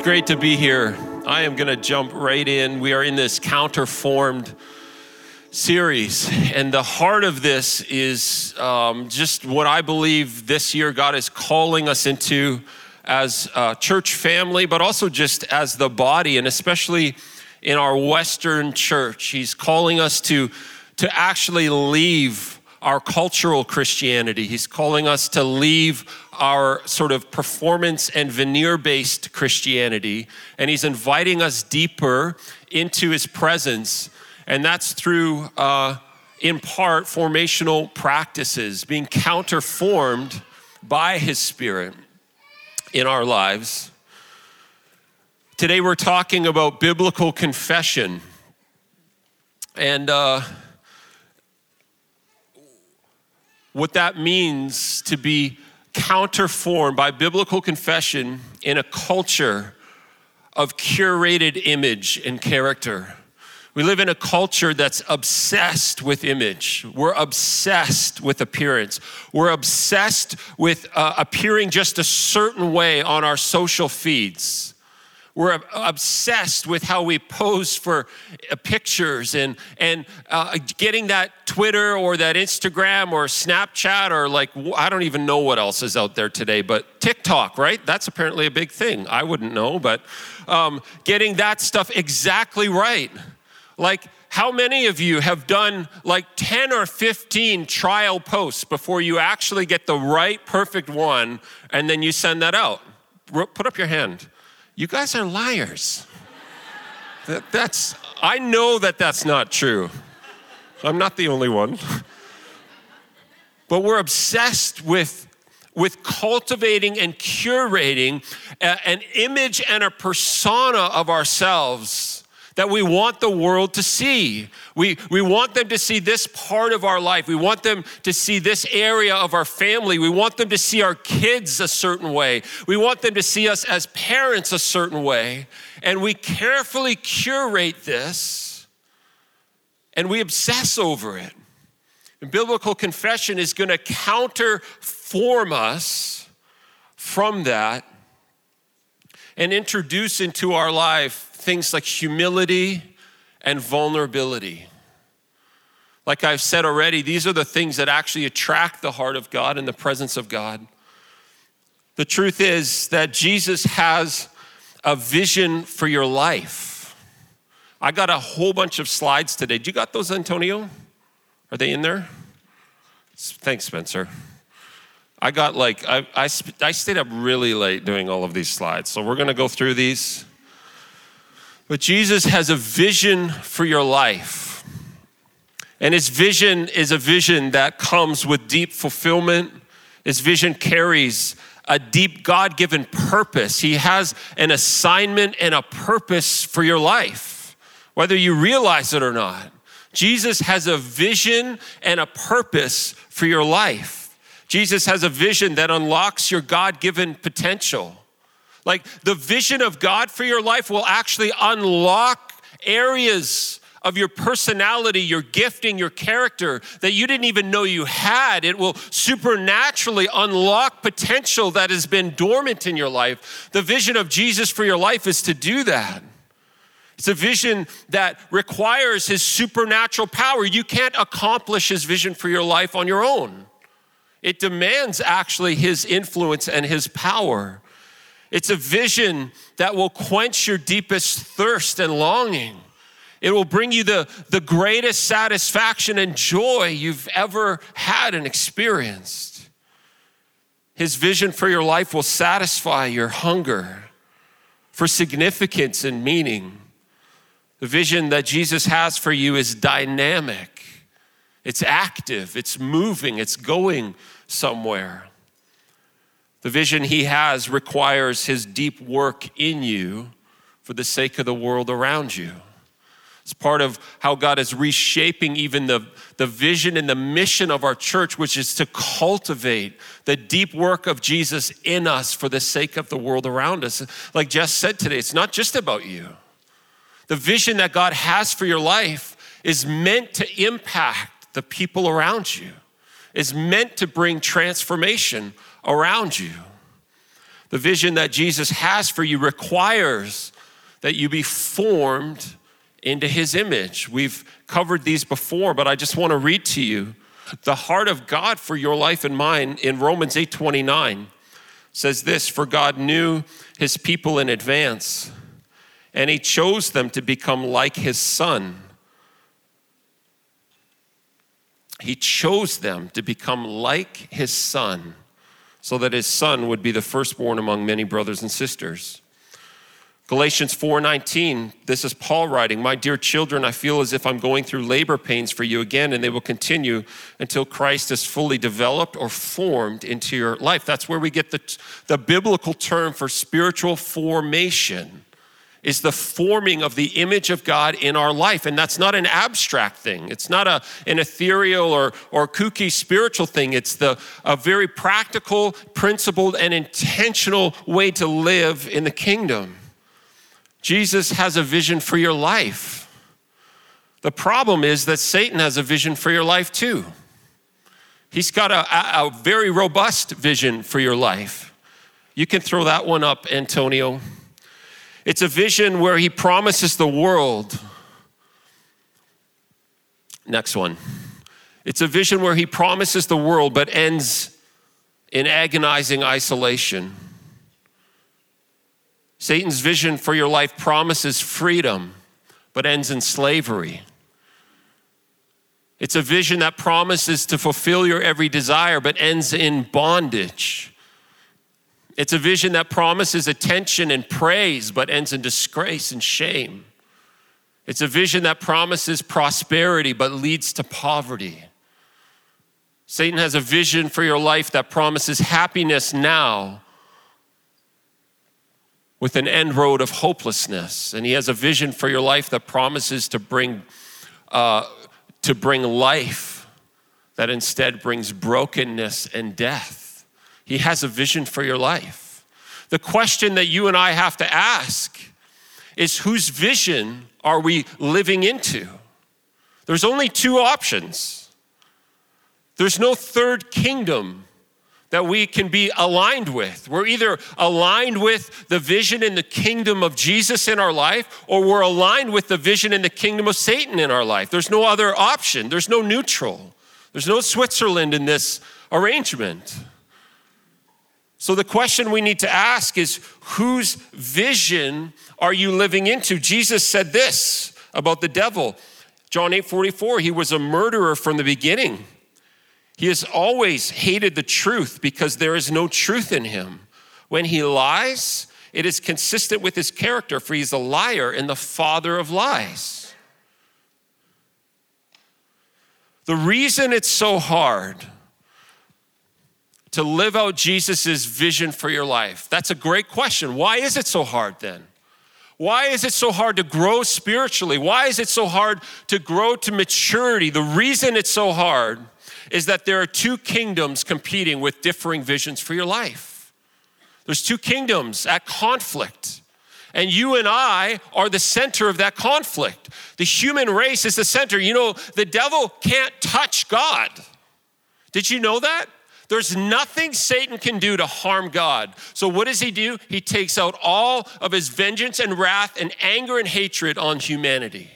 It's great to be here. I am going to jump right in. We are in this counterformed series, and the heart of this is um, just what I believe this year God is calling us into as a church family, but also just as the body, and especially in our Western church. He's calling us to, to actually leave our cultural Christianity. He's calling us to leave our sort of performance and veneer based Christianity, and He's inviting us deeper into His presence. And that's through, uh, in part, formational practices, being counterformed by His Spirit in our lives. Today, we're talking about biblical confession. And, uh, what that means to be counterformed by biblical confession in a culture of curated image and character. We live in a culture that's obsessed with image. We're obsessed with appearance. We're obsessed with uh, appearing just a certain way on our social feeds. We're obsessed with how we pose for uh, pictures and, and uh, getting that Twitter or that Instagram or Snapchat or like, I don't even know what else is out there today, but TikTok, right? That's apparently a big thing. I wouldn't know, but um, getting that stuff exactly right. Like, how many of you have done like 10 or 15 trial posts before you actually get the right perfect one and then you send that out? Put up your hand. You guys are liars. that, that's, I know that that's not true. I'm not the only one. but we're obsessed with, with cultivating and curating a, an image and a persona of ourselves that we want the world to see. We, we want them to see this part of our life. We want them to see this area of our family. We want them to see our kids a certain way. We want them to see us as parents a certain way. And we carefully curate this and we obsess over it. And biblical confession is going to counterform us from that and introduce into our life things like humility and vulnerability. Like I've said already, these are the things that actually attract the heart of God and the presence of God. The truth is that Jesus has a vision for your life. I got a whole bunch of slides today. Do you got those, Antonio? Are they in there? Thanks, Spencer. I got like, I, I, I stayed up really late doing all of these slides. So we're going to go through these. But Jesus has a vision for your life. And his vision is a vision that comes with deep fulfillment. His vision carries a deep God given purpose. He has an assignment and a purpose for your life, whether you realize it or not. Jesus has a vision and a purpose for your life. Jesus has a vision that unlocks your God given potential. Like the vision of God for your life will actually unlock areas of your personality, your gifting, your character that you didn't even know you had. It will supernaturally unlock potential that has been dormant in your life. The vision of Jesus for your life is to do that. It's a vision that requires his supernatural power. You can't accomplish his vision for your life on your own. It demands actually his influence and his power. It's a vision that will quench your deepest thirst and longing. It will bring you the, the greatest satisfaction and joy you've ever had and experienced. His vision for your life will satisfy your hunger for significance and meaning. The vision that Jesus has for you is dynamic, it's active, it's moving, it's going somewhere. The vision he has requires his deep work in you for the sake of the world around you. It's part of how God is reshaping even the, the vision and the mission of our church, which is to cultivate the deep work of Jesus in us for the sake of the world around us. Like Jess said today, it's not just about you. The vision that God has for your life is meant to impact the people around you. is meant to bring transformation around you. The vision that Jesus has for you requires that you be formed into his image. We've covered these before, but I just want to read to you the heart of God for your life and mine in Romans 8:29 says this, for God knew his people in advance, and he chose them to become like his son. He chose them to become like his son so that his son would be the firstborn among many brothers and sisters. Galatians 4:19 this is Paul writing my dear children I feel as if I'm going through labor pains for you again and they will continue until Christ is fully developed or formed into your life that's where we get the the biblical term for spiritual formation is the forming of the image of God in our life. And that's not an abstract thing. It's not a, an ethereal or, or kooky spiritual thing. It's the, a very practical, principled, and intentional way to live in the kingdom. Jesus has a vision for your life. The problem is that Satan has a vision for your life too. He's got a, a, a very robust vision for your life. You can throw that one up, Antonio. It's a vision where he promises the world. Next one. It's a vision where he promises the world but ends in agonizing isolation. Satan's vision for your life promises freedom but ends in slavery. It's a vision that promises to fulfill your every desire but ends in bondage. It's a vision that promises attention and praise, but ends in disgrace and shame. It's a vision that promises prosperity, but leads to poverty. Satan has a vision for your life that promises happiness now with an end road of hopelessness. And he has a vision for your life that promises to bring, uh, to bring life that instead brings brokenness and death. He has a vision for your life. The question that you and I have to ask is whose vision are we living into? There's only two options. There's no third kingdom that we can be aligned with. We're either aligned with the vision in the kingdom of Jesus in our life, or we're aligned with the vision in the kingdom of Satan in our life. There's no other option, there's no neutral, there's no Switzerland in this arrangement. So, the question we need to ask is whose vision are you living into? Jesus said this about the devil. John 8 44, he was a murderer from the beginning. He has always hated the truth because there is no truth in him. When he lies, it is consistent with his character, for he's a liar and the father of lies. The reason it's so hard to live out Jesus' vision for your life? That's a great question. Why is it so hard then? Why is it so hard to grow spiritually? Why is it so hard to grow to maturity? The reason it's so hard is that there are two kingdoms competing with differing visions for your life. There's two kingdoms at conflict. And you and I are the center of that conflict. The human race is the center. You know, the devil can't touch God. Did you know that? There's nothing Satan can do to harm God. So, what does he do? He takes out all of his vengeance and wrath and anger and hatred on humanity.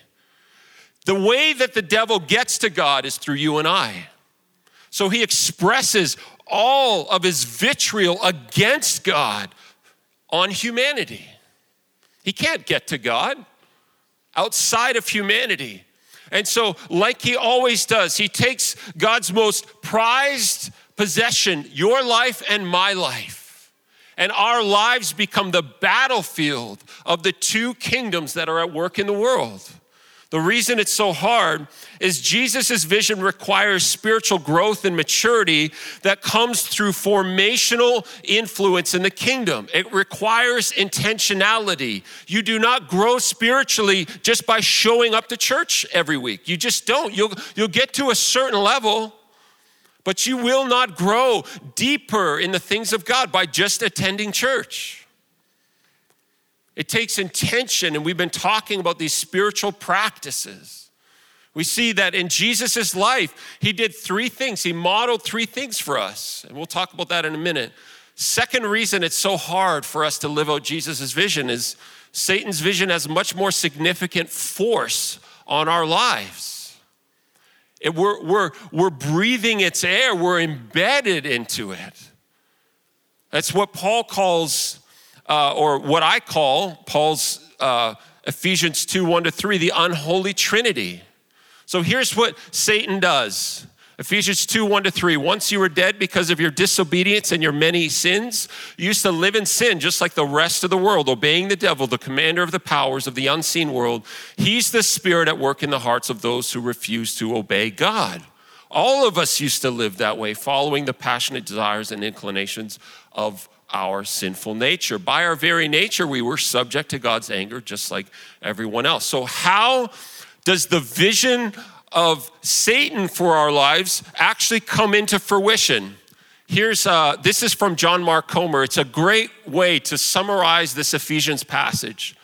The way that the devil gets to God is through you and I. So, he expresses all of his vitriol against God on humanity. He can't get to God outside of humanity. And so, like he always does, he takes God's most prized possession, your life and my life. And our lives become the battlefield of the two kingdoms that are at work in the world. The reason it's so hard is Jesus' vision requires spiritual growth and maturity that comes through formational influence in the kingdom. It requires intentionality. You do not grow spiritually just by showing up to church every week. You just don't. You'll, you'll get to a certain level but you will not grow deeper in the things of God by just attending church. It takes intention, and we've been talking about these spiritual practices. We see that in Jesus' life, he did three things. He modeled three things for us. And we'll talk about that in a minute. Second reason it's so hard for us to live out Jesus' vision is Satan's vision has much more significant force on our lives. It, we're, we're, we're breathing its air, we're embedded into it. That's what Paul calls, uh, or what I call Paul's uh, Ephesians 2 1 to 3, the unholy trinity. So here's what Satan does. Ephesians 2 1 to 3. Once you were dead because of your disobedience and your many sins, you used to live in sin just like the rest of the world, obeying the devil, the commander of the powers of the unseen world. He's the spirit at work in the hearts of those who refuse to obey God. All of us used to live that way, following the passionate desires and inclinations of our sinful nature. By our very nature, we were subject to God's anger just like everyone else. So, how does the vision of Satan for our lives actually come into fruition? Here's uh, this is from John Mark Comer. It's a great way to summarize this Ephesians passage.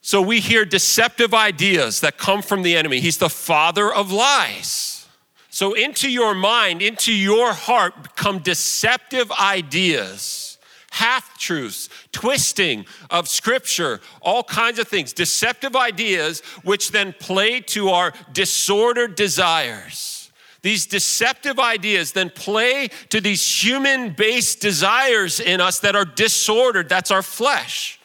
So we hear deceptive ideas that come from the enemy. He's the father of lies. So into your mind, into your heart come deceptive ideas half truths, twisting of scripture, all kinds of things, deceptive ideas, which then play to our disordered desires. These deceptive ideas then play to these human based desires in us that are disordered. That's our flesh.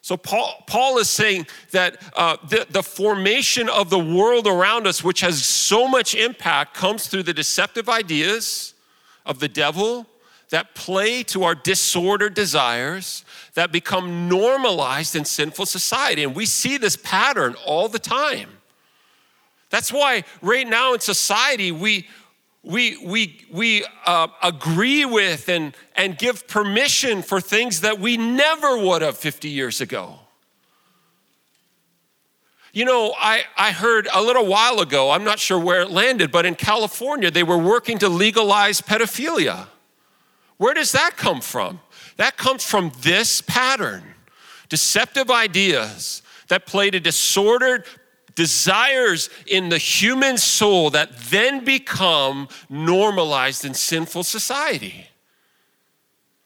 So, Paul, Paul is saying that uh, the, the formation of the world around us, which has so much impact, comes through the deceptive ideas of the devil that play to our disordered desires that become normalized in sinful society. And we see this pattern all the time. That's why right now in society, we, we, we, we uh, agree with and, and give permission for things that we never would have 50 years ago. You know, I, I heard a little while ago, I'm not sure where it landed, but in California, they were working to legalize pedophilia. Where does that come from? That comes from this pattern deceptive ideas that play to disordered desires in the human soul that then become normalized in sinful society.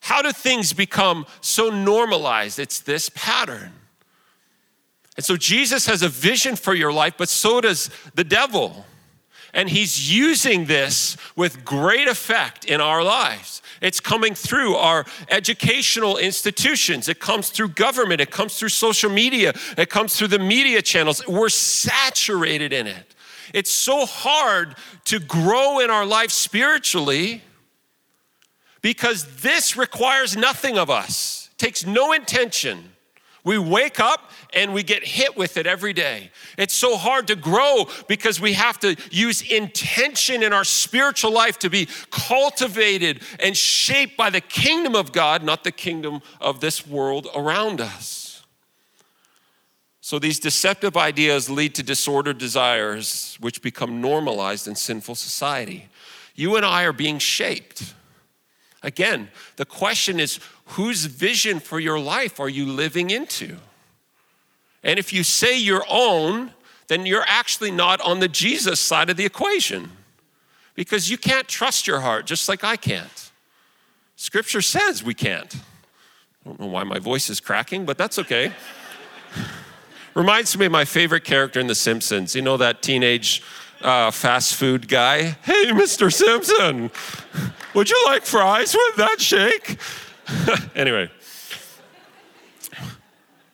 How do things become so normalized? It's this pattern. And so Jesus has a vision for your life, but so does the devil. And he's using this with great effect in our lives. It's coming through our educational institutions. It comes through government. It comes through social media. It comes through the media channels. We're saturated in it. It's so hard to grow in our life spiritually because this requires nothing of us, it takes no intention. We wake up and we get hit with it every day. It's so hard to grow because we have to use intention in our spiritual life to be cultivated and shaped by the kingdom of God, not the kingdom of this world around us. So these deceptive ideas lead to disordered desires, which become normalized in sinful society. You and I are being shaped. Again, the question is whose vision for your life are you living into? And if you say your own, then you're actually not on the Jesus side of the equation because you can't trust your heart just like I can't. Scripture says we can't. I don't know why my voice is cracking, but that's okay. Reminds me of my favorite character in The Simpsons. You know that teenage uh, fast food guy? Hey, Mr. Simpson, would you like fries with that shake? anyway,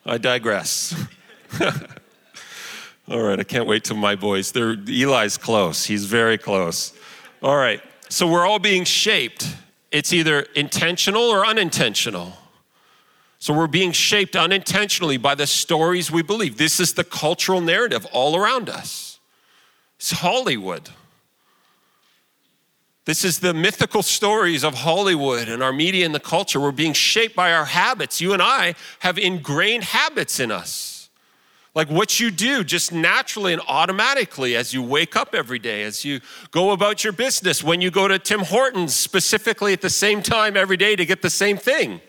I digress. All right, I can't wait till my boys. They're, Eli's close. He's very close. All right, so we're all being shaped. It's either intentional or unintentional. So we're being shaped unintentionally by the stories we believe. This is the cultural narrative all around us. It's Hollywood. This is the mythical stories of Hollywood and our media and the culture. We're being shaped by our habits. You and I have ingrained habits in us. Like what you do just naturally and automatically as you wake up every day, as you go about your business, when you go to Tim Hortons specifically at the same time every day to get the same thing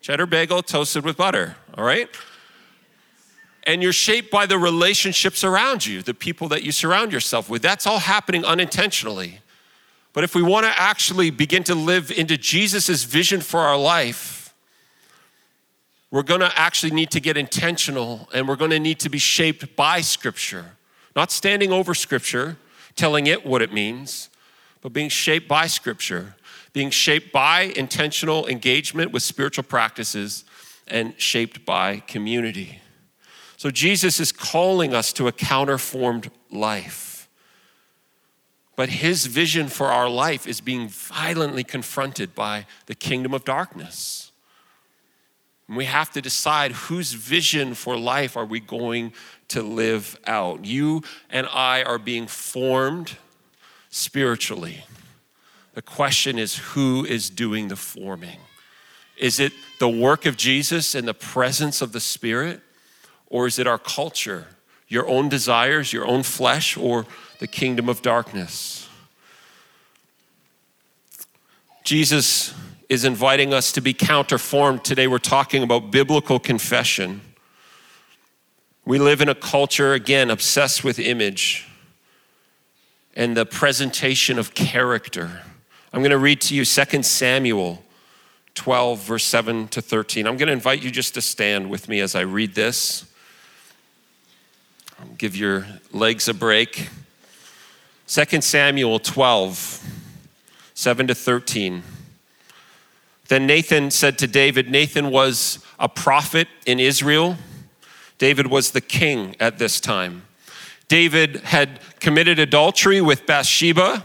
cheddar bagel toasted with butter, all right? and you're shaped by the relationships around you, the people that you surround yourself with. That's all happening unintentionally. But if we want to actually begin to live into Jesus' vision for our life, we're going to actually need to get intentional and we're going to need to be shaped by Scripture, not standing over Scripture, telling it what it means, but being shaped by Scripture, being shaped by intentional engagement with spiritual practices, and shaped by community. So Jesus is calling us to a counterformed life. But his vision for our life is being violently confronted by the kingdom of darkness. And we have to decide whose vision for life are we going to live out. You and I are being formed spiritually. The question is who is doing the forming? Is it the work of Jesus and the presence of the Spirit? Or is it our culture, your own desires, your own flesh, or the kingdom of darkness? Jesus is inviting us to be counterformed. Today we're talking about biblical confession. We live in a culture, again, obsessed with image and the presentation of character. I'm going to read to you 2 Samuel 12, verse 7 to 13. I'm going to invite you just to stand with me as I read this. Give your legs a break. 2 Samuel 12, 7 to 13. Then Nathan said to David, Nathan was a prophet in Israel. David was the king at this time. David had committed adultery with Bathsheba.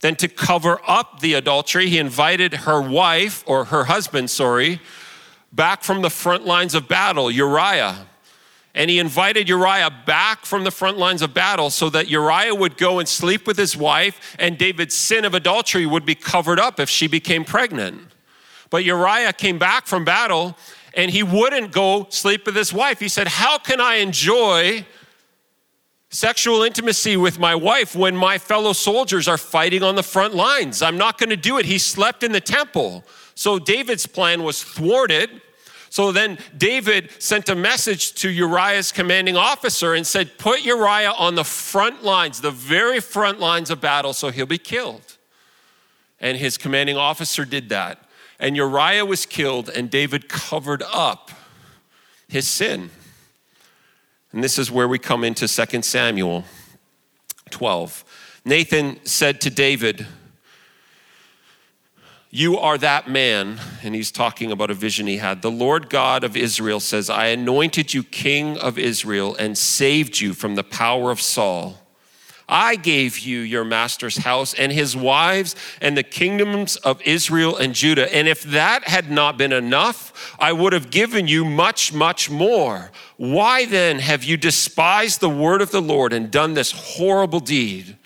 Then, to cover up the adultery, he invited her wife, or her husband, sorry, back from the front lines of battle, Uriah. And he invited Uriah back from the front lines of battle so that Uriah would go and sleep with his wife, and David's sin of adultery would be covered up if she became pregnant. But Uriah came back from battle and he wouldn't go sleep with his wife. He said, How can I enjoy sexual intimacy with my wife when my fellow soldiers are fighting on the front lines? I'm not going to do it. He slept in the temple. So David's plan was thwarted. So then David sent a message to Uriah's commanding officer and said, Put Uriah on the front lines, the very front lines of battle, so he'll be killed. And his commanding officer did that. And Uriah was killed, and David covered up his sin. And this is where we come into 2 Samuel 12. Nathan said to David, you are that man, and he's talking about a vision he had. The Lord God of Israel says, I anointed you king of Israel and saved you from the power of Saul. I gave you your master's house and his wives and the kingdoms of Israel and Judah. And if that had not been enough, I would have given you much, much more. Why then have you despised the word of the Lord and done this horrible deed?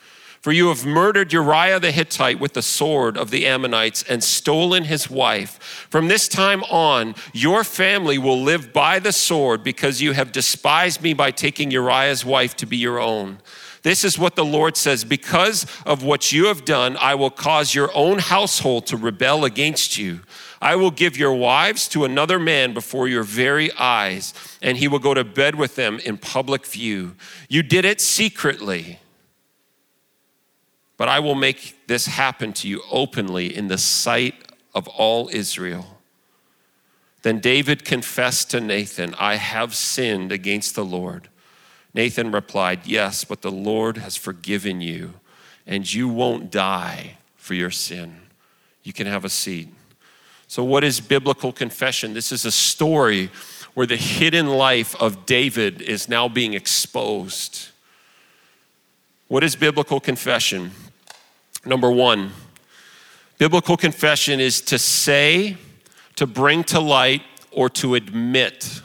For you have murdered Uriah the Hittite with the sword of the Ammonites and stolen his wife. From this time on, your family will live by the sword because you have despised me by taking Uriah's wife to be your own. This is what the Lord says Because of what you have done, I will cause your own household to rebel against you. I will give your wives to another man before your very eyes, and he will go to bed with them in public view. You did it secretly but I will make this happen to you openly in the sight of all Israel. Then David confessed to Nathan, I have sinned against the Lord. Nathan replied, Yes, but the Lord has forgiven you, and you won't die for your sin. You can have a seat. So, what is biblical confession? This is a story where the hidden life of David is now being exposed. What is biblical confession? Number one, biblical confession is to say, to bring to light, or to admit.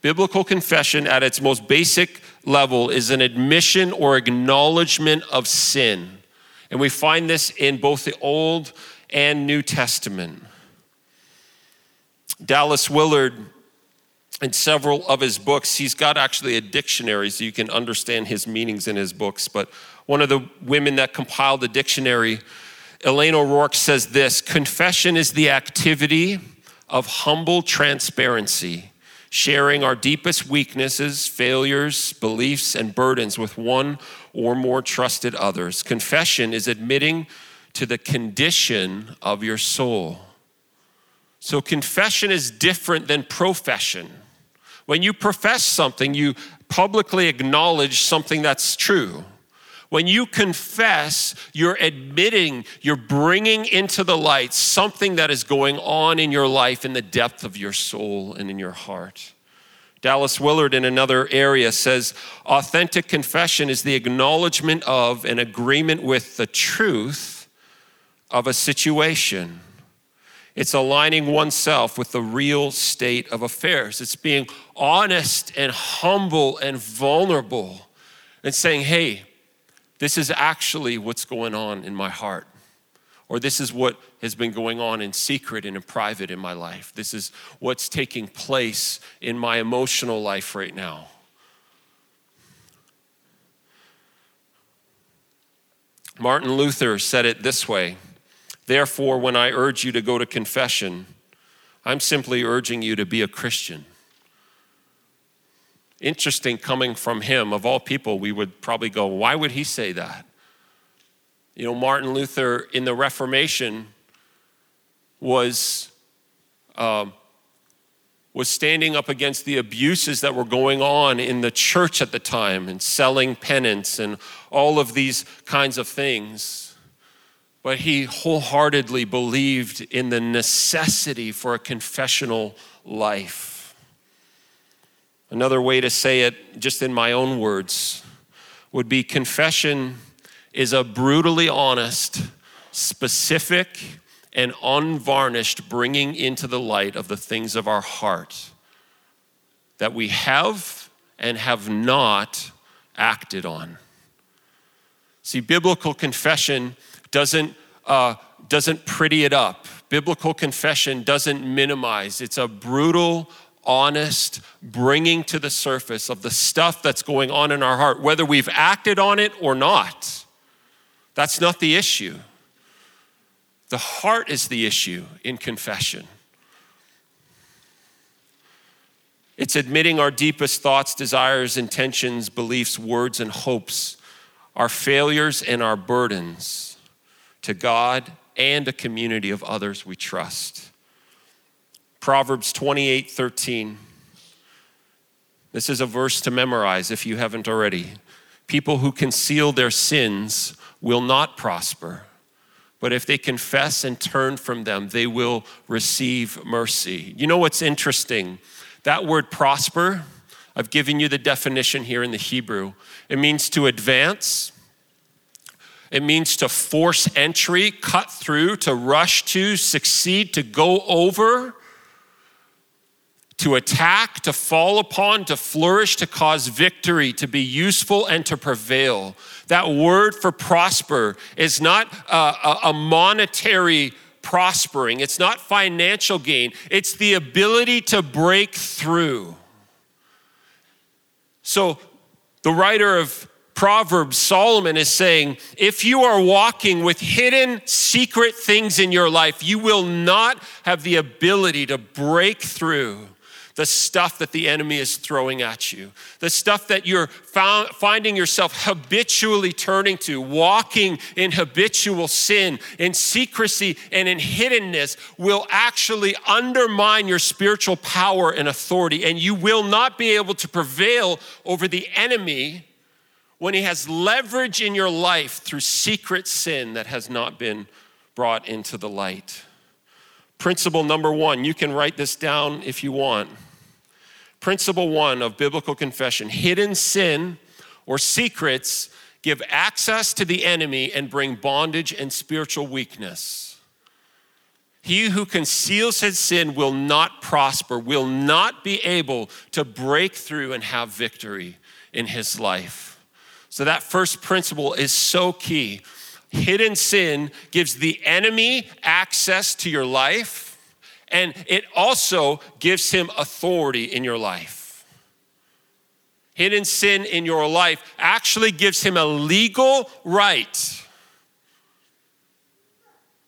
Biblical confession, at its most basic level, is an admission or acknowledgement of sin. And we find this in both the Old and New Testament. Dallas Willard, in several of his books, he's got actually a dictionary so you can understand his meanings in his books. But one of the women that compiled the dictionary, Elaine O'Rourke says this Confession is the activity of humble transparency, sharing our deepest weaknesses, failures, beliefs, and burdens with one or more trusted others. Confession is admitting to the condition of your soul. So, confession is different than profession. When you profess something, you publicly acknowledge something that's true. When you confess, you're admitting, you're bringing into the light something that is going on in your life in the depth of your soul and in your heart. Dallas Willard, in another area, says authentic confession is the acknowledgement of an agreement with the truth of a situation. It's aligning oneself with the real state of affairs. It's being honest and humble and vulnerable and saying, hey, this is actually what's going on in my heart. Or this is what has been going on in secret and in private in my life. This is what's taking place in my emotional life right now. Martin Luther said it this way Therefore, when I urge you to go to confession, I'm simply urging you to be a Christian. Interesting coming from him. Of all people, we would probably go, why would he say that? You know, Martin Luther in the Reformation was. Um, was standing up against the abuses that were going on in the church at the time and selling penance and all of these kinds of things. But he wholeheartedly believed in the necessity for a confessional life. Another way to say it, just in my own words, would be confession is a brutally honest, specific, and unvarnished bringing into the light of the things of our heart that we have and have not acted on. See, biblical confession doesn't, uh, doesn't pretty it up. Biblical confession doesn't minimize. It's a brutal, honest bringing to the surface of the stuff that's going on in our heart, whether we've acted on it or not. That's not the issue. The heart is the issue in confession. It's admitting our deepest thoughts, desires, intentions, beliefs, words, and hopes, our failures and our burdens to God and a community of others we trust. Proverbs 28 13. This is a verse to memorize if you haven't already. People who conceal their sins will not prosper, but if they confess and turn from them, they will receive mercy. You know what's interesting? That word prosper, I've given you the definition here in the Hebrew. It means to advance, it means to force entry, cut through, to rush to, succeed, to go over to attack, to fall upon, to flourish, to cause victory, to be useful, and to prevail. That word for prosper is not a, a, monetary prospering, it's not financial gain, it's the ability to break through. So, the writer of Proverbs, Solomon is saying, if you are walking with hidden, secret things in your life, you will not have the ability to break through the stuff that the enemy is throwing at you, the stuff that you're found, finding yourself habitually turning to, walking in habitual sin, in secrecy, and in hiddenness will actually undermine your spiritual power and authority, and you will not be able to prevail over the enemy when he has leverage in your life through secret sin that has not been brought into the light. Principle number one, you can write this down if you want. Principle one of biblical confession hidden sin or secrets give access to the enemy and bring bondage and spiritual weakness. He who conceals his sin will not prosper, will not be able to break through and have victory in his life. So, that first principle is so key. Hidden sin gives the enemy access to your life, and it also gives him authority in your life. Hidden sin in your life actually gives him a legal right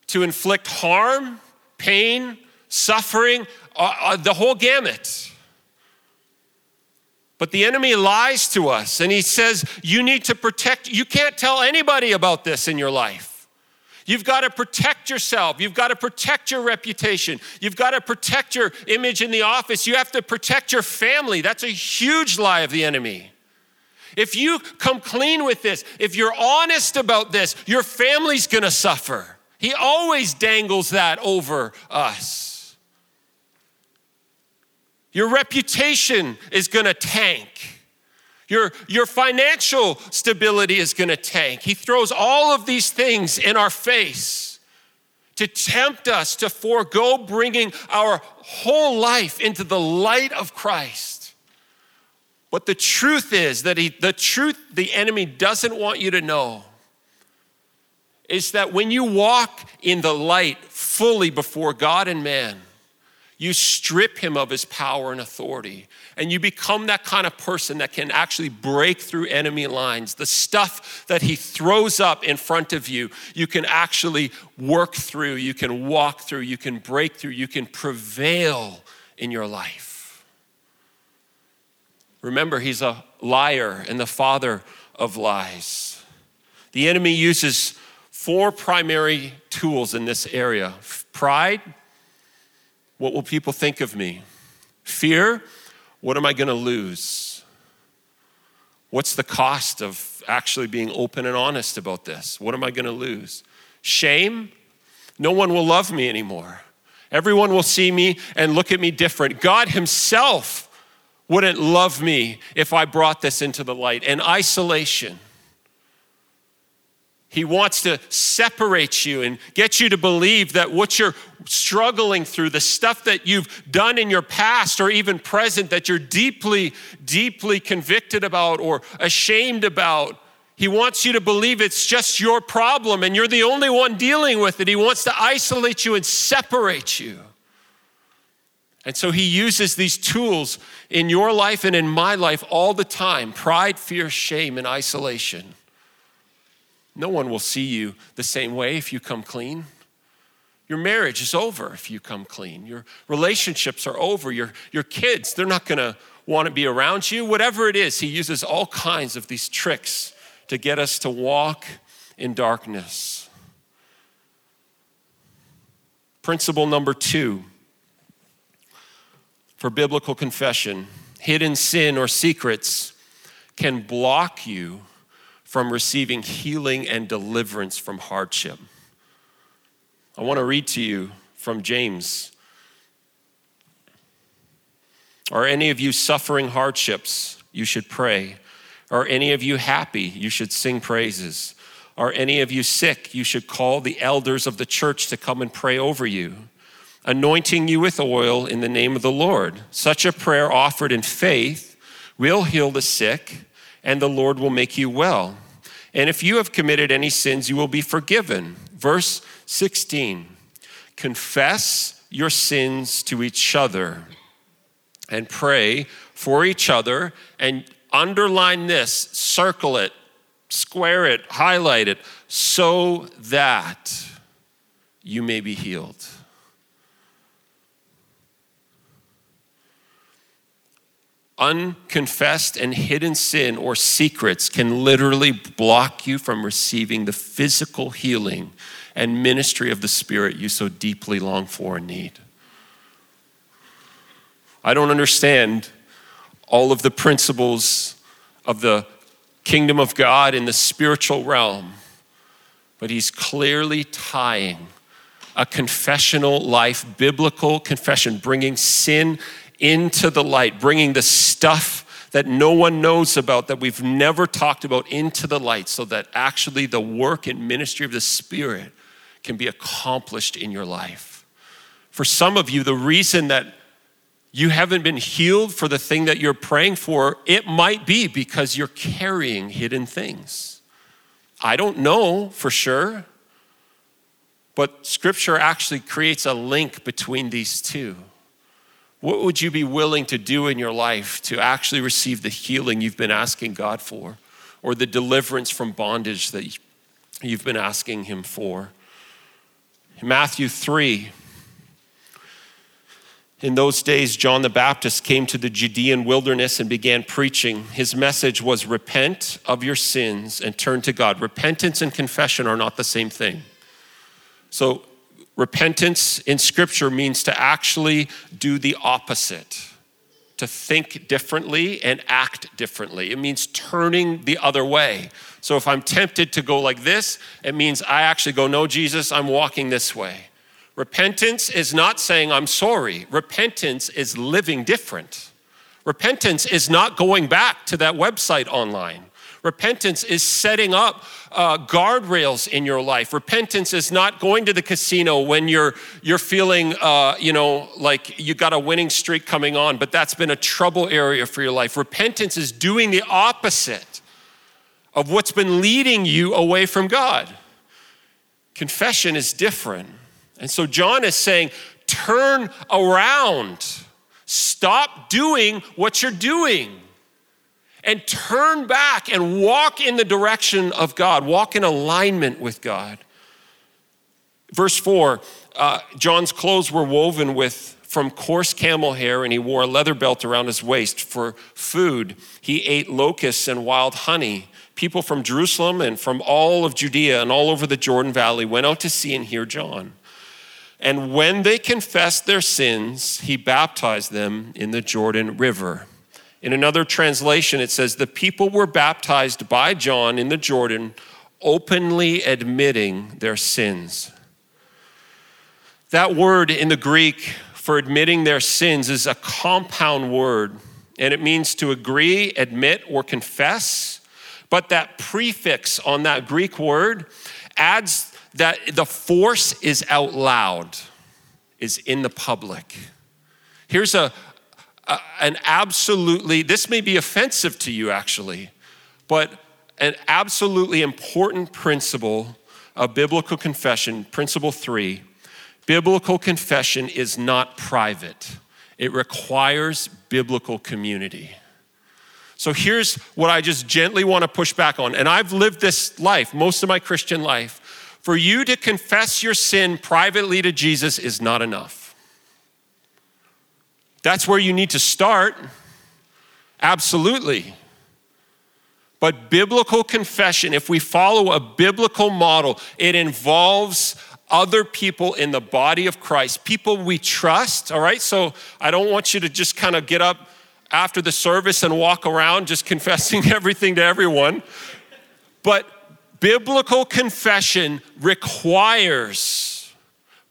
to inflict harm, pain, suffering, uh, uh, the whole gamut. But the enemy lies to us and he says, You need to protect, you can't tell anybody about this in your life. You've got to protect yourself. You've got to protect your reputation. You've got to protect your image in the office. You have to protect your family. That's a huge lie of the enemy. If you come clean with this, if you're honest about this, your family's gonna suffer. He always dangles that over us. Your reputation is gonna tank. Your, your financial stability is gonna tank. He throws all of these things in our face to tempt us to forego bringing our whole life into the light of Christ. But the truth is that he, the truth the enemy doesn't want you to know is that when you walk in the light fully before God and man, you strip him of his power and authority. And you become that kind of person that can actually break through enemy lines. The stuff that he throws up in front of you, you can actually work through, you can walk through, you can break through, you can prevail in your life. Remember, he's a liar and the father of lies. The enemy uses four primary tools in this area pride what will people think of me? Fear, what am I going to lose? What's the cost of actually being open and honest about this? What am I going to lose? Shame, no one will love me anymore. Everyone will see me and look at me different. God Himself wouldn't love me if I brought this into the light. And isolation, he wants to separate you and get you to believe that what you're struggling through, the stuff that you've done in your past or even present that you're deeply, deeply convicted about or ashamed about, he wants you to believe it's just your problem and you're the only one dealing with it. He wants to isolate you and separate you. And so he uses these tools in your life and in my life all the time pride, fear, shame, and isolation. No one will see you the same way if you come clean. Your marriage is over if you come clean. Your relationships are over. Your, your kids, they're not going to want to be around you. Whatever it is, he uses all kinds of these tricks to get us to walk in darkness. Principle number two for biblical confession hidden sin or secrets can block you from receiving healing and deliverance from hardship. I want to read to you from James. Are any of you suffering hardships? You should pray. Are any of you happy? You should sing praises. Are any of you sick? You should call the elders of the church to come and pray over you, anointing you with oil in the name of the Lord. Such a prayer offered in faith will heal the sick, and the Lord will make you well. And if you have committed any sins, you will be forgiven. Verse 16 Confess your sins to each other and pray for each other. And underline this, circle it, square it, highlight it, so that you may be healed. Unconfessed and hidden sin or secrets can literally block you from receiving the physical healing and ministry of the Spirit you so deeply long for and need. I don't understand all of the principles of the kingdom of God in the spiritual realm, but He's clearly tying a confessional life, biblical confession, bringing sin into the light, bringing the stuff that no one knows about, that we've never talked about, into the light, so that actually the work and ministry of the Spirit can be accomplished in your life. For some of you, the reason that you haven't been healed for the thing that you're praying for, it might be because you're carrying hidden things. I don't know for sure, but scripture actually creates a link between these two. What would you be willing to do in your life to actually receive the healing you've been asking God for or the deliverance from bondage that you've been asking Him for? In Matthew 3, In those days, John the Baptist came to the Judean wilderness and began preaching. His message was repent of your sins and turn to God. Repentance and confession are not the same thing. So, repentance in Scripture means to actually do the opposite, to think differently and act differently. It means turning the other way. So, if I'm tempted to go like this, it means I actually go, No, Jesus, I'm walking this way. Repentance is not saying I'm sorry. Repentance is living different. Repentance is not going back to that website online. Repentance is setting up uh, guardrails in your life. Repentance is not going to the casino when you're you're feeling, uh, you know, like you got a winning streak coming on, but that's been a trouble area for your life. Repentance is doing the opposite of what's been leading you away from God. Confession is different. And so John is saying, turn around. Stop doing what you're doing. And turn back and walk in the direction of God, walk in alignment with God. Verse 4 uh, John's clothes were woven with from coarse camel hair, and he wore a leather belt around his waist. For food, he ate locusts and wild honey. People from Jerusalem and from all of Judea and all over the Jordan Valley went out to see and hear John. And when they confessed their sins, he baptized them in the Jordan River. In another translation, it says, The people were baptized by John in the Jordan, openly admitting their sins. That word in the Greek for admitting their sins is a compound word, and it means to agree, admit, or confess. But that prefix on that Greek word adds that the force is out loud, is in the public. Here's a, an absolutely, this may be offensive to you actually, but an absolutely important principle of biblical confession, principle three biblical confession is not private, it requires biblical community. So here's what I just gently want to push back on. And I've lived this life, most of my Christian life. For you to confess your sin privately to Jesus is not enough. That's where you need to start. Absolutely. But biblical confession, if we follow a biblical model, it involves other people in the body of Christ, people we trust, all right? So I don't want you to just kind of get up after the service and walk around just confessing everything to everyone. But biblical confession requires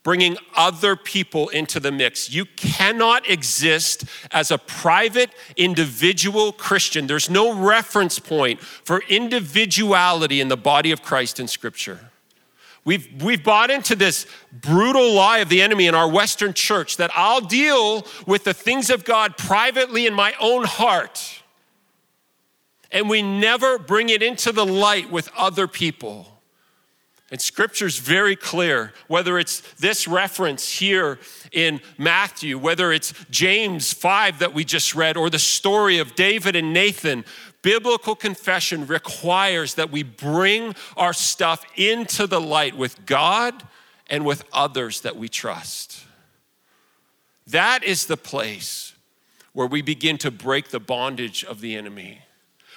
bringing other people into the mix. You cannot exist as a private, individual Christian. There's no reference point for individuality in the body of Christ in Scripture. We've, we've bought into this brutal lie of the enemy in our Western church that I'll deal with the things of God privately in my own heart and we never bring it into the light with other people. And scripture's very clear, whether it's this reference here in Matthew, whether it's James 5 that we just read, or the story of David and Nathan, biblical confession requires that we bring our stuff into the light with God and with others that we trust. That is the place where we begin to break the bondage of the enemy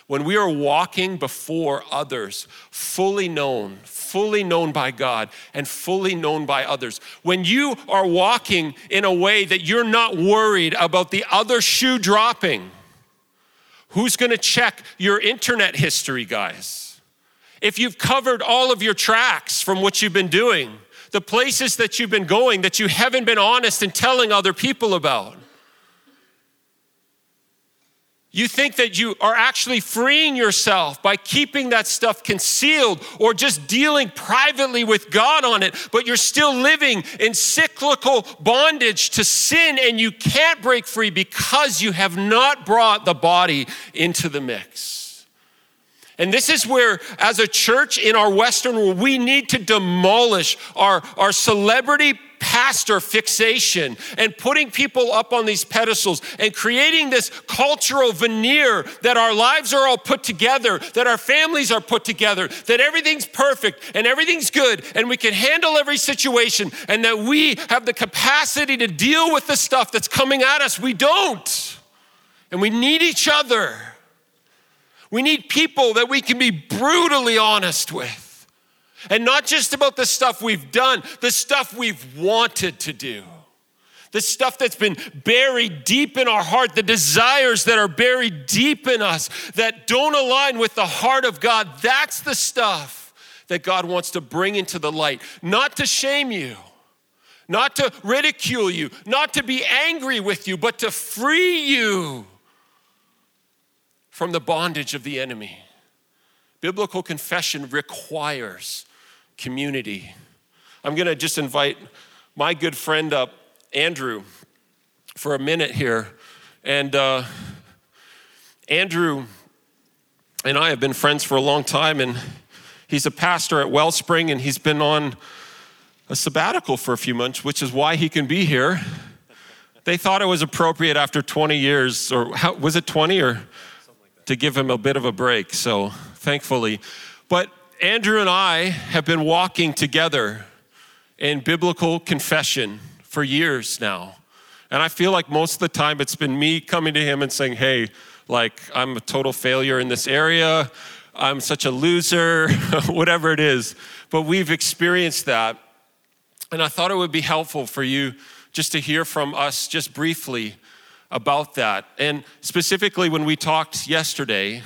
when we are walking before others, fully known, fully known by God, and fully known by others, when you are walking in a way that you're not worried about the other shoe dropping, who's gonna check your internet history, guys? If you've covered all of your tracks from what you've been doing, the places that you've been going that you haven't been honest in telling other people about, you think that you are actually freeing yourself by keeping that stuff concealed or just dealing privately with God on it, but you're still living in cyclical bondage to sin and you can't break free because you have not brought the body into the mix. And this is where, as a church in our Western world, we need to demolish our, our celebrity pastor fixation and putting people up on these pedestals and creating this cultural veneer that our lives are all put together, that our families are put together, that everything's perfect and everything's good and we can handle every situation and that we have the capacity to deal with the stuff that's coming at us. We don't. And we need each other. We need people that we can be brutally honest with. And not just about the stuff we've done, the stuff we've wanted to do. The stuff that's been buried deep in our heart, the desires that are buried deep in us that don't align with the heart of God. That's the stuff that God wants to bring into the light, not to shame you, not to ridicule you, not to be angry with you, but to free you from the bondage of the enemy. Biblical confession requires community. I'm going to just invite my good friend up, Andrew, for a minute here. And uh, Andrew and I have been friends for a long time, and he's a pastor at Wellspring, and he's been on a sabbatical for a few months, which is why he can be here. They thought it was appropriate after 20 years, or how, was it 20 or? to give him a bit of a break. So thankfully. But Andrew and I have been walking together in biblical confession for years now. And I feel like most of the time it's been me coming to him and saying, hey, like, I'm a total failure in this area. I'm such a loser, whatever it is. But we've experienced that. And I thought it would be helpful for you just to hear from us, just briefly, about that. And specifically, when we talked yesterday,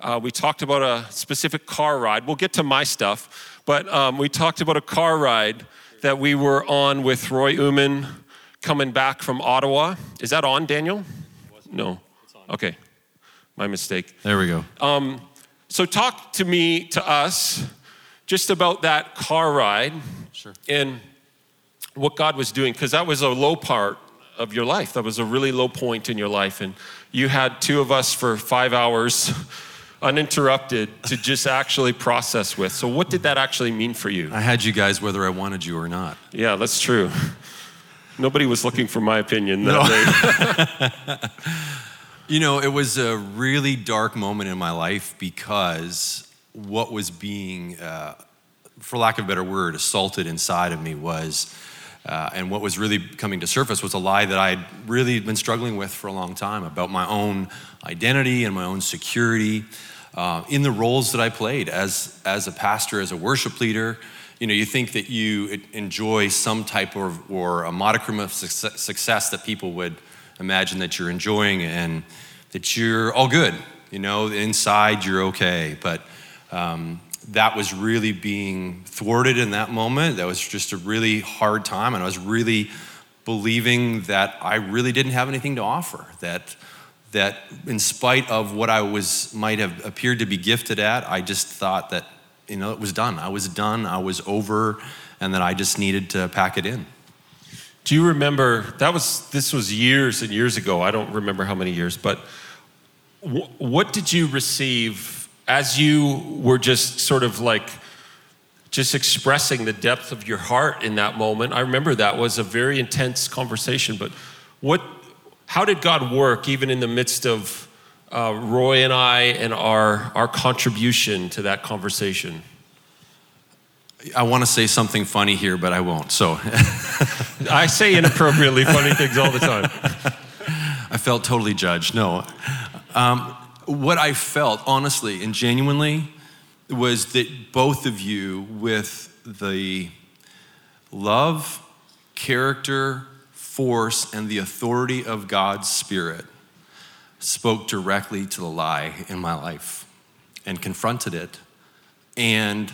uh, we talked about a specific car ride. We'll get to my stuff, but um, we talked about a car ride that we were on with Roy Uman coming back from Ottawa. Is that on, Daniel? No. Okay. My mistake. There we go. Um, so, talk to me, to us, just about that car ride sure. and what God was doing, because that was a low part of your life. That was a really low point in your life. And you had two of us for five hours uninterrupted to just actually process with. So, what did that actually mean for you? I had you guys whether I wanted you or not. Yeah, that's true. Nobody was looking for my opinion that no. day. you know, it was a really dark moment in my life because what was being, uh, for lack of a better word, assaulted inside of me was uh, and what was really coming to surface was a lie that I had really been struggling with for a long time about my own identity and my own security uh, in the roles that I played as, as a pastor, as a worship leader. You know, you think that you enjoy some type of, or a modicum of success that people would imagine that you're enjoying and that you're all good. You know, inside you're okay. But um, that was really being thwarted in that moment. That was just a really hard time. And I was really believing that I really didn't have anything to offer. That, that in spite of what I was, might have appeared to be gifted at, I just thought that, you know, it was done. I was done. I was over. And that I just needed to pack it in. Do you remember, that was, this was years and years ago. I don't remember how many years, but what did you receive as you were just sort of like just expressing the depth of your heart in that moment i remember that was a very intense conversation but what how did god work even in the midst of uh, roy and i and our our contribution to that conversation I want to say something funny here, but I won't. So I say inappropriately funny things all the time. I felt totally judged. No. Um, what I felt, honestly and genuinely, was that both of you, with the love, character, force, and the authority of God's Spirit, spoke directly to the lie in my life and confronted it. And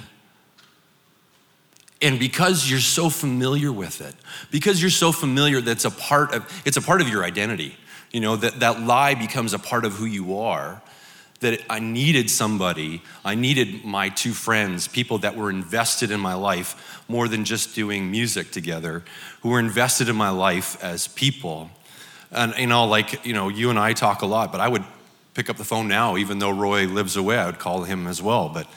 and because you're so familiar with it, because you're so familiar that's a part of it's a part of your identity. You know, that, that lie becomes a part of who you are that I needed somebody, I needed my two friends, people that were invested in my life more than just doing music together, who were invested in my life as people. And, you know, like, you know, you and I talk a lot, but I would pick up the phone now, even though Roy lives away, I would call him as well. But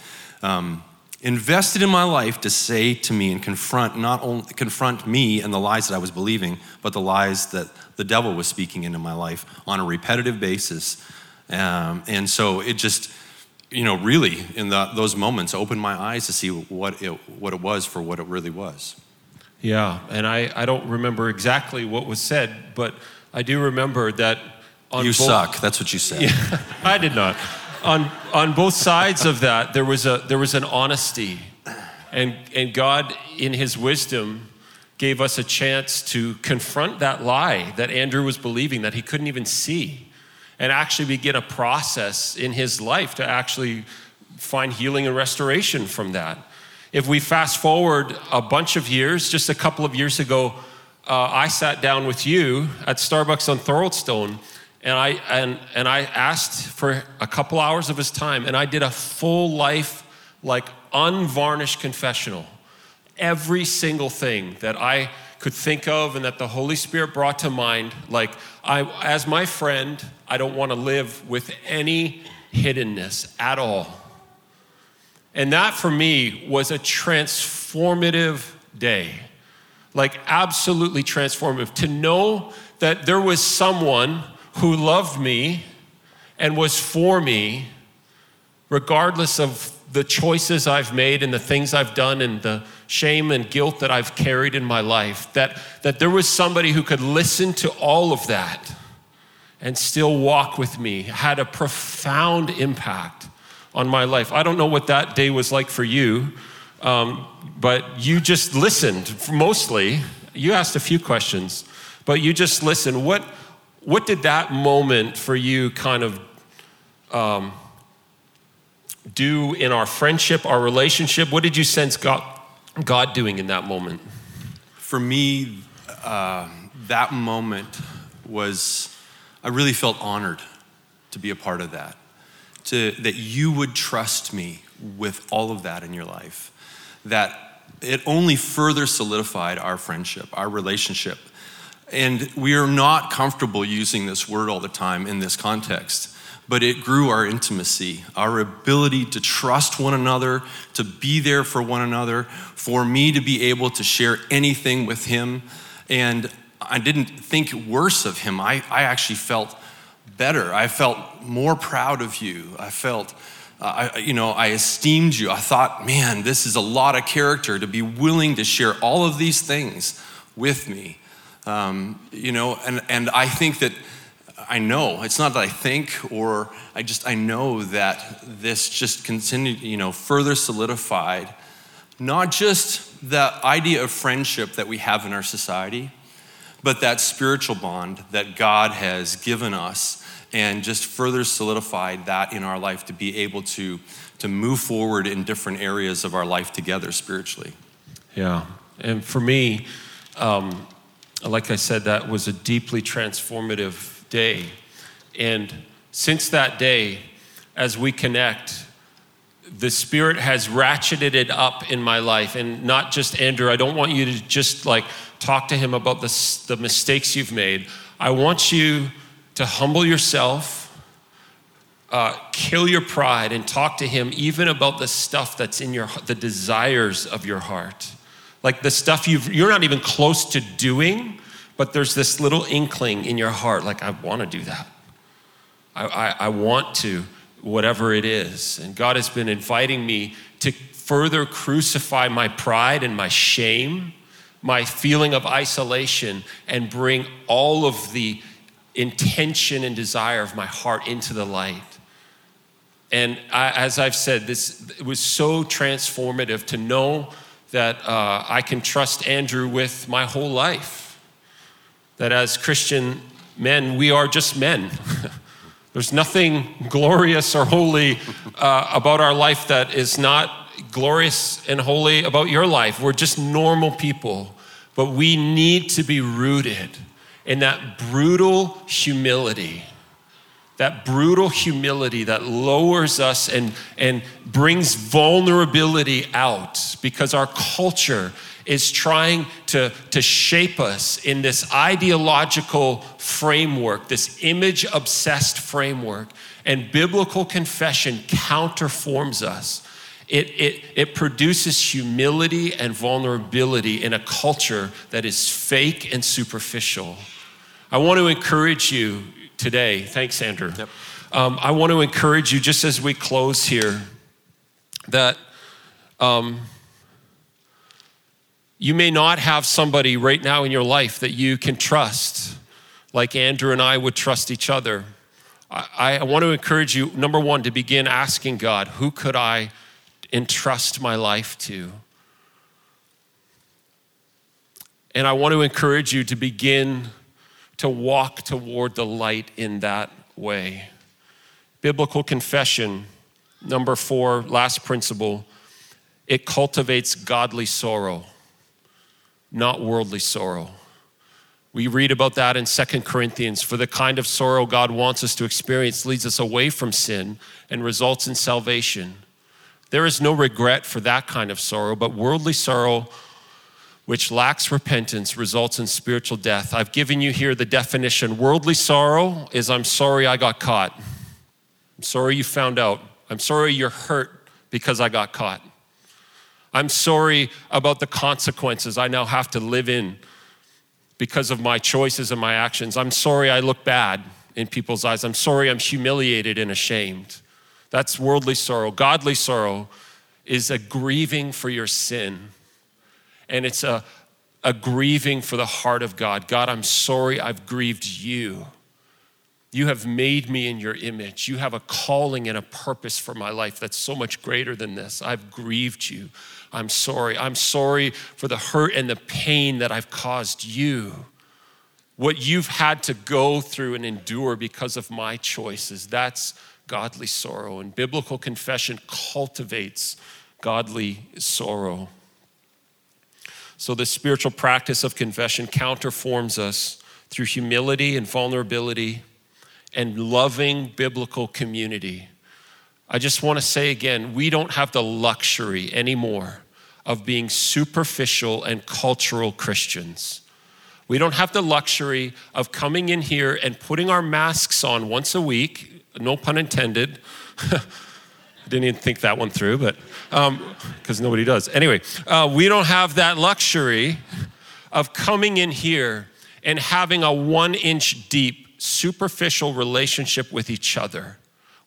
um, invested in my life to say to me and confront not only confront me and the lies that I was believing, but the lies that the devil was speaking into my life on a repetitive basis. Um, and so it just, you know, really in the, those moments opened my eyes to see what it, what it was for what it really was. Yeah, and I, I don't remember exactly what was said, but I do remember that on You both, suck, that's what you said. Yeah, I did not on, on both sides of that, there was, a, there was an honesty. And, and God, in his wisdom, gave us a chance to confront that lie that Andrew was believing that he couldn't even see and actually begin a process in his life to actually find healing and restoration from that. If we fast forward a bunch of years, just a couple of years ago, uh, I sat down with you at Starbucks on Thoroldstone and I, and, and I asked for a couple hours of his time, and I did a full life, like unvarnished confessional. Every single thing that I could think of and that the Holy Spirit brought to mind, like, I, as my friend, I don't want to live with any hiddenness at all. And that for me was a transformative day. Like, absolutely transformative. To know that there was someone who loved me and was for me, regardless of the choices I've made and the things I've done and the shame and guilt that I've carried in my life, that, that there was somebody who could listen to all of that and still walk with me had a profound impact on my life. I don't know what that day was like for you, um, but you just listened mostly. You asked a few questions, but you just listened. What, what did that moment for you kind of um, do in our friendship, our relationship? What did you sense God, God doing in that moment? For me, uh, that moment was, I really felt honored to be a part of that. To, that you would trust me with all of that in your life. That it only further solidified our friendship, our relationship and we are not comfortable using this word all the time in this context, but it grew our intimacy, our ability to trust one another, to be there for one another, for me to be able to share anything with him. And I didn't think worse of him. I, I actually felt better. I felt more proud of you. I felt, uh, I, you know, I esteemed you. I thought, man, this is a lot of character to be willing to share all of these things with me. Um, you know, and, and I think that I know, it's not that I think or I just, I know that this just continued, you know, further solidified not just the idea of friendship that we have in our society, but that spiritual bond that God has given us and just further solidified that in our life to be able to, to move forward in different areas of our life together spiritually. Yeah. And for me, um, like I said, that was a deeply transformative day. And since that day, as we connect, the Spirit has ratcheted it up in my life. And not just Andrew, I don't want you to just like talk to him about the, the mistakes you've made. I want you to humble yourself, uh, kill your pride, and talk to him even about the stuff that's in your, the desires of your heart. Like the stuff you've, you're not even close to doing, but there's this little inkling in your heart like, I want to do that. I, I, I want to, whatever it is. And God has been inviting me to further crucify my pride and my shame, my feeling of isolation, and bring all of the intention and desire of my heart into the light. And I, as I've said, this it was so transformative to know that uh, I can trust Andrew with my whole life. That as Christian men, we are just men. There's nothing glorious or holy uh, about our life that is not glorious and holy about your life. We're just normal people, but we need to be rooted in that brutal humility that brutal humility that lowers us and, and brings vulnerability out because our culture is trying to, to shape us in this ideological framework, this image obsessed framework. And biblical confession counterforms us It, it, it produces humility and vulnerability in a culture that is fake and superficial. I want to encourage you today. Thanks, Andrew. Yep. Um, I want to encourage you, just as we close here, that um, you may not have somebody right now in your life that you can trust, like Andrew and I would trust each other. I, I want to encourage you, number one, to begin asking God, who could I entrust my life to? And I want to encourage you to begin to walk toward the light in that way. Biblical confession, number four, last principle, it cultivates godly sorrow, not worldly sorrow. We read about that in Second Corinthians. For the kind of sorrow God wants us to experience leads us away from sin and results in salvation. There is no regret for that kind of sorrow, but worldly sorrow which lacks repentance results in spiritual death. I've given you here the definition. Worldly sorrow is I'm sorry I got caught. I'm sorry you found out. I'm sorry you're hurt because I got caught. I'm sorry about the consequences I now have to live in because of my choices and my actions. I'm sorry I look bad in people's eyes. I'm sorry I'm humiliated and ashamed. That's worldly sorrow. Godly sorrow is a grieving for your sin and it's a, a grieving for the heart of God. God, I'm sorry I've grieved you. You have made me in your image. You have a calling and a purpose for my life that's so much greater than this. I've grieved you. I'm sorry. I'm sorry for the hurt and the pain that I've caused you. What you've had to go through and endure because of my choices. That's godly sorrow. And biblical confession cultivates godly sorrow. So, the spiritual practice of confession counterforms us through humility and vulnerability and loving biblical community. I just want to say again, we don't have the luxury anymore of being superficial and cultural Christians. We don't have the luxury of coming in here and putting our masks on once a week, no pun intended. I didn't even think that one through, but because um, nobody does. Anyway, uh, we don't have that luxury of coming in here and having a one inch deep, superficial relationship with each other.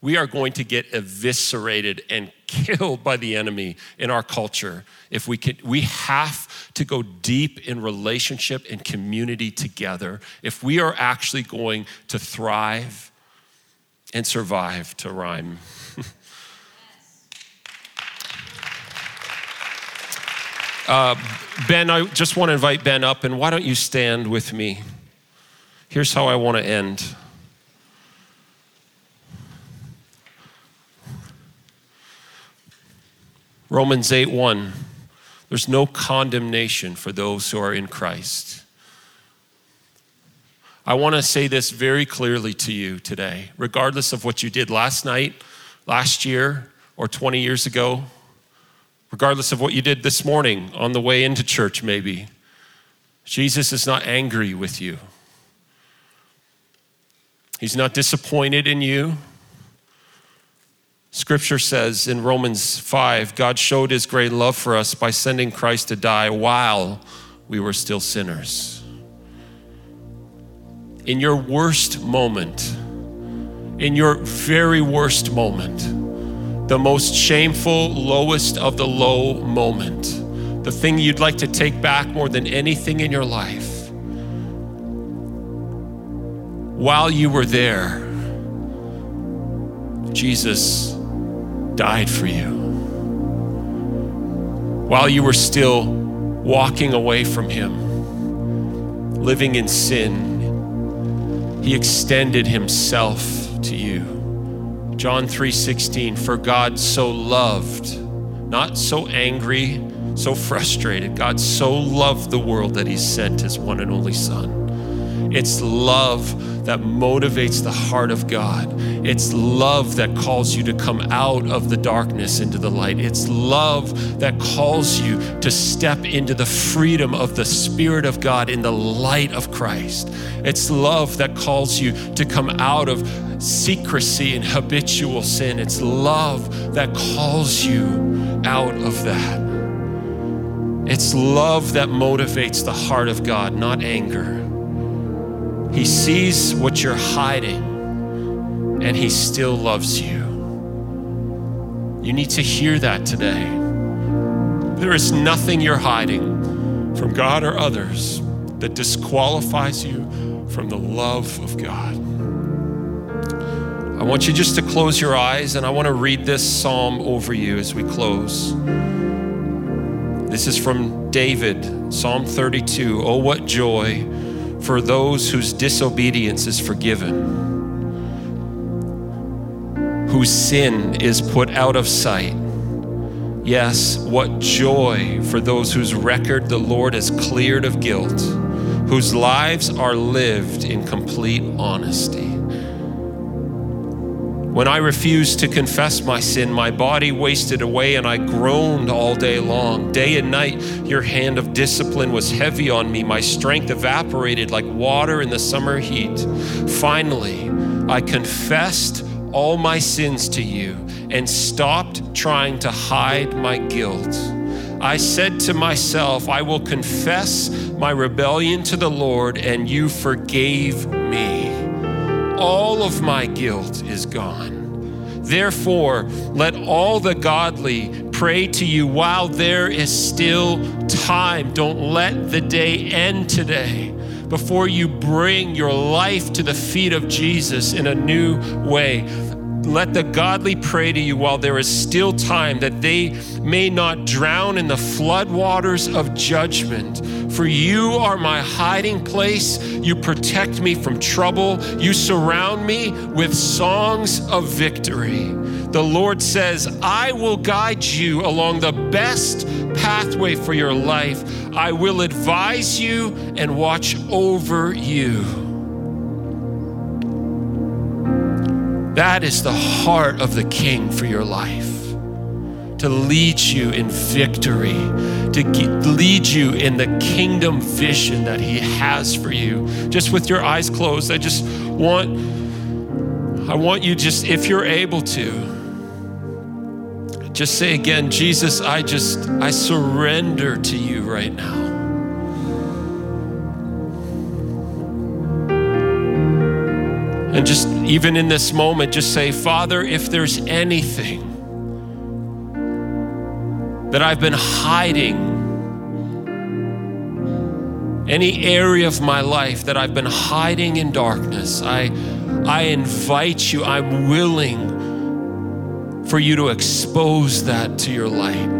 We are going to get eviscerated and killed by the enemy in our culture if we can. We have to go deep in relationship and community together if we are actually going to thrive and survive to rhyme. Uh, ben, I just want to invite Ben up, and why don't you stand with me? Here's how I want to end. Romans 8 1. There's no condemnation for those who are in Christ. I want to say this very clearly to you today, regardless of what you did last night, last year, or 20 years ago regardless of what you did this morning on the way into church, maybe. Jesus is not angry with you. He's not disappointed in you. Scripture says in Romans 5 God showed his great love for us by sending Christ to die while we were still sinners. In your worst moment, in your very worst moment, the most shameful, lowest of the low moment, the thing you'd like to take back more than anything in your life. While you were there, Jesus died for you. While you were still walking away from Him, living in sin, He extended Himself to you. John 3:16 for God so loved not so angry so frustrated God so loved the world that he sent his one and only son it's love that motivates the heart of God. It's love that calls you to come out of the darkness into the light. It's love that calls you to step into the freedom of the Spirit of God in the light of Christ. It's love that calls you to come out of secrecy and habitual sin. It's love that calls you out of that. It's love that motivates the heart of God, not anger. He sees what you're hiding and He still loves you. You need to hear that today. There is nothing you're hiding from God or others that disqualifies you from the love of God. I want you just to close your eyes and I want to read this psalm over you as we close. This is from David, Psalm 32. Oh, what joy for those whose disobedience is forgiven, whose sin is put out of sight. Yes, what joy for those whose record the Lord has cleared of guilt, whose lives are lived in complete honesty. When I refused to confess my sin, my body wasted away and I groaned all day long. Day and night, your hand of discipline was heavy on me. My strength evaporated like water in the summer heat. Finally, I confessed all my sins to you and stopped trying to hide my guilt. I said to myself, I will confess my rebellion to the Lord, and you forgave me all of my guilt is gone. Therefore, let all the godly pray to you while there is still time. Don't let the day end today before you bring your life to the feet of Jesus in a new way. Let the godly pray to you while there is still time, that they may not drown in the floodwaters of judgment. For you are my hiding place. You protect me from trouble. You surround me with songs of victory. The Lord says, I will guide you along the best pathway for your life. I will advise you and watch over you. That is the heart of the King for your life to lead you in victory, to lead you in the kingdom vision that He has for you. Just with your eyes closed, I just want, I want you just, if you're able to, just say again, Jesus, I just, I surrender to you right now. And just even in this moment, just say, Father, if there's anything that I've been hiding, any area of my life that I've been hiding in darkness, I, I invite you, I'm willing for you to expose that to your light.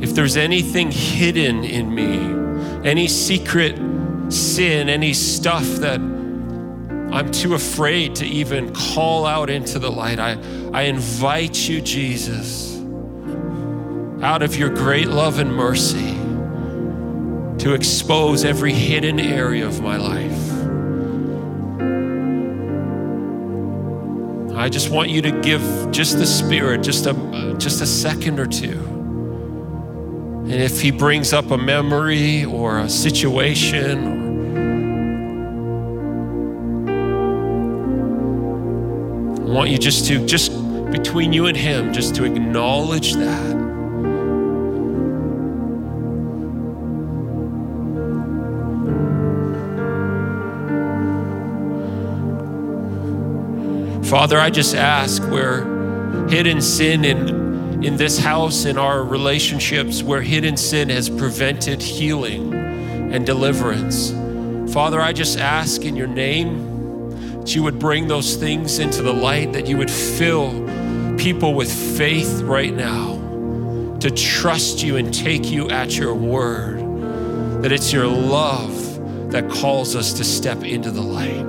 If there's anything hidden in me, any secret sin, any stuff that I'm too afraid to even call out into the light, I, I invite you, Jesus out of your great love and mercy to expose every hidden area of my life. I just want you to give just the Spirit just a, just a second or two. And if He brings up a memory or a situation, want you just to, just between you and Him, just to acknowledge that. Father, I just ask where hidden sin in, in this house, in our relationships, where hidden sin has prevented healing and deliverance. Father, I just ask in your name you would bring those things into the light, that you would fill people with faith right now to trust you and take you at your word, that it's your love that calls us to step into the light.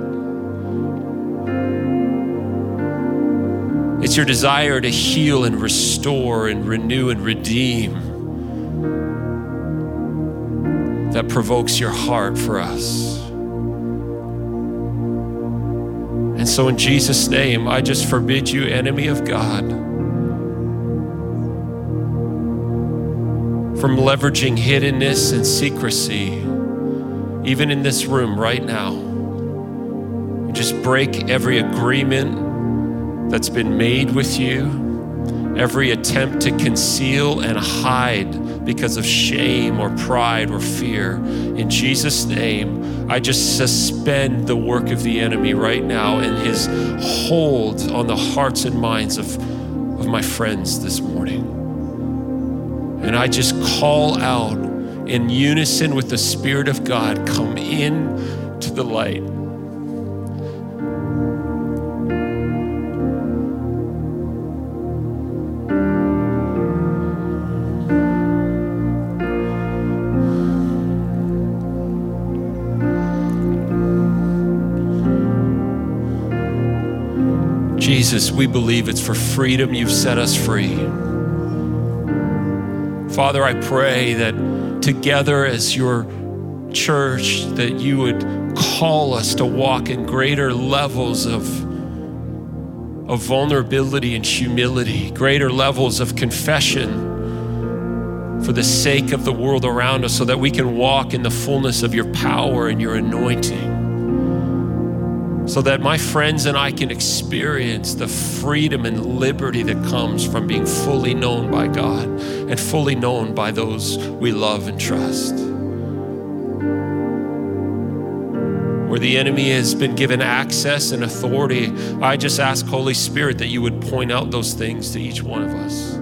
It's your desire to heal and restore and renew and redeem that provokes your heart for us. And so, in Jesus' name, I just forbid you, enemy of God, from leveraging hiddenness and secrecy, even in this room right now. just break every agreement that's been made with you. every attempt to conceal and hide because of shame or pride or fear. In Jesus' name, I just suspend the work of the enemy right now and his hold on the hearts and minds of, of my friends this morning. And I just call out in unison with the Spirit of God come in to the light. We believe it's for freedom you've set us free. Father, I pray that together as your church, that you would call us to walk in greater levels of, of vulnerability and humility, greater levels of confession for the sake of the world around us, so that we can walk in the fullness of your power and your anointing so that my friends and I can experience the freedom and liberty that comes from being fully known by God and fully known by those we love and trust. Where the enemy has been given access and authority, I just ask, Holy Spirit, that you would point out those things to each one of us.